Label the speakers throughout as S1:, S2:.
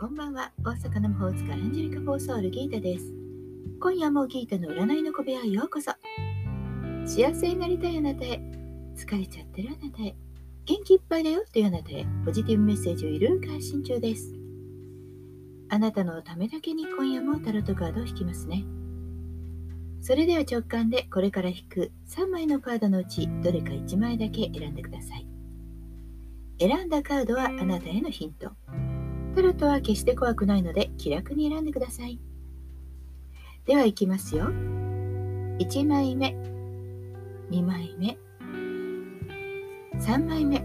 S1: こんばんは大阪の魔法使いアンジェリカ・フォーソールギータです。今夜もギータの占いの小部屋へようこそ。幸せになりたいあなたへ、疲れちゃってるあなたへ、元気いっぱいだよというあなたへ、ポジティブメッセージをいろいろ配信中です。あなたのためだけに今夜もタロットカードを引きますね。それでは直感でこれから引く3枚のカードのうちどれか1枚だけ選んでください。選んだカードはあなたへのヒント。タロットは決して怖くないので気楽に選んでください。では行きますよ。1枚目、2枚目、3枚目。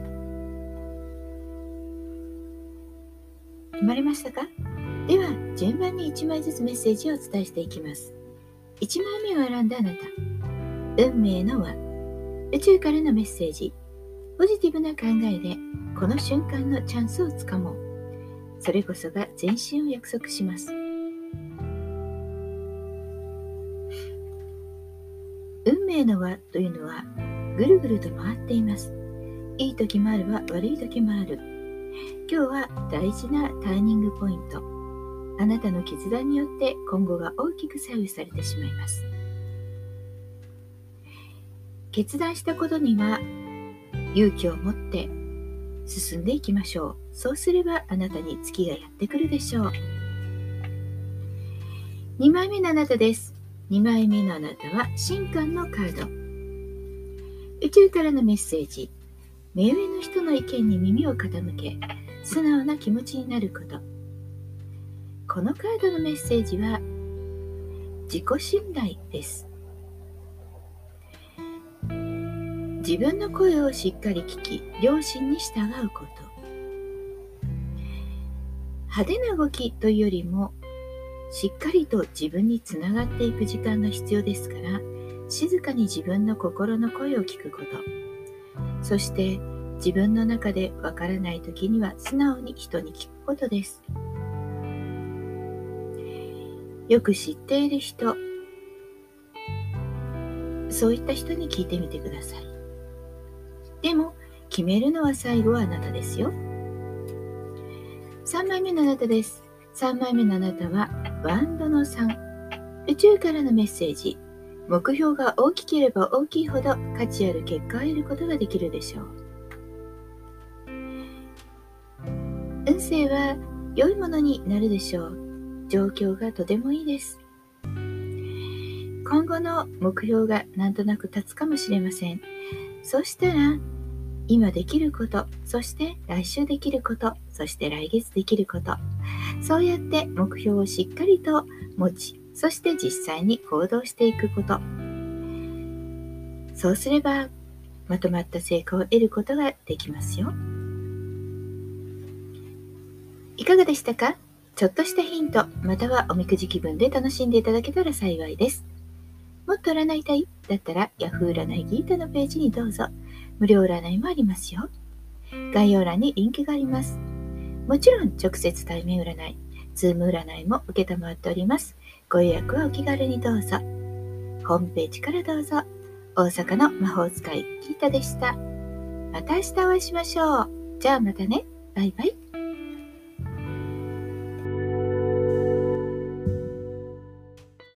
S1: 決まりましたか？では順番に1枚ずつメッセージをお伝えしていきます。1枚目を選んだあなた。運命の輪。宇宙からのメッセージ。ポジティブな考えでこの瞬間のチャンスをつかもう。それこそが前進を約束します。運命の輪というのはぐるぐると回っています。いい時もあれば悪い時もある。今日は大事なターニングポイント。あなたの決断によって今後が大きく左右されてしまいます。決断したことには勇気を持って進んでいきましょう。そうすればあなたに月がやってくるでしょう。2枚目のあなたです。2枚目のあなたは新刊のカード。宇宙からのメッセージ。目上の人の意見に耳を傾け、素直な気持ちになること。このカードのメッセージは、自己信頼です。自分の声をしっかり聞き、両親に従うこと。派手な動きというよりも、しっかりと自分につながっていく時間が必要ですから、静かに自分の心の声を聞くこと。そして自分の中でわからない時には素直に人に聞くことです。よく知っている人、そういった人に聞いてみてください。でも、決めるのは最後はあなたですよ。3枚目のあなたです。3枚目のあなたは、ワンドの3。宇宙からのメッセージ。目標が大きければ大きいほど価値ある結果を得ることができるでしょう。運勢は良いものになるでしょう。状況がとてもいいです。今後の目標がなんとなく立つかもしれません。そしたら今できること、そして来週できること、そして来月できること、そうやって目標をしっかりと持ち、そして実際に行動していくこと。そうすれば、まとまった成功を得ることができますよ。いかがでしたか？ちょっとしたヒント、またはおみくじ気分で楽しんでいただけたら幸いです。もっと占いたい？だったら Yahoo 占いギータのページにどうぞ。無料占いもありますよ。概要欄にリンクがあります。もちろん直接対面占い、ズーム占いも受けたまっております。ご予約はお気軽にどうぞ。ホームページからどうぞ。大阪の魔法使いキータでした。また明日お会いしましょう。じゃあまたね。バイバイ。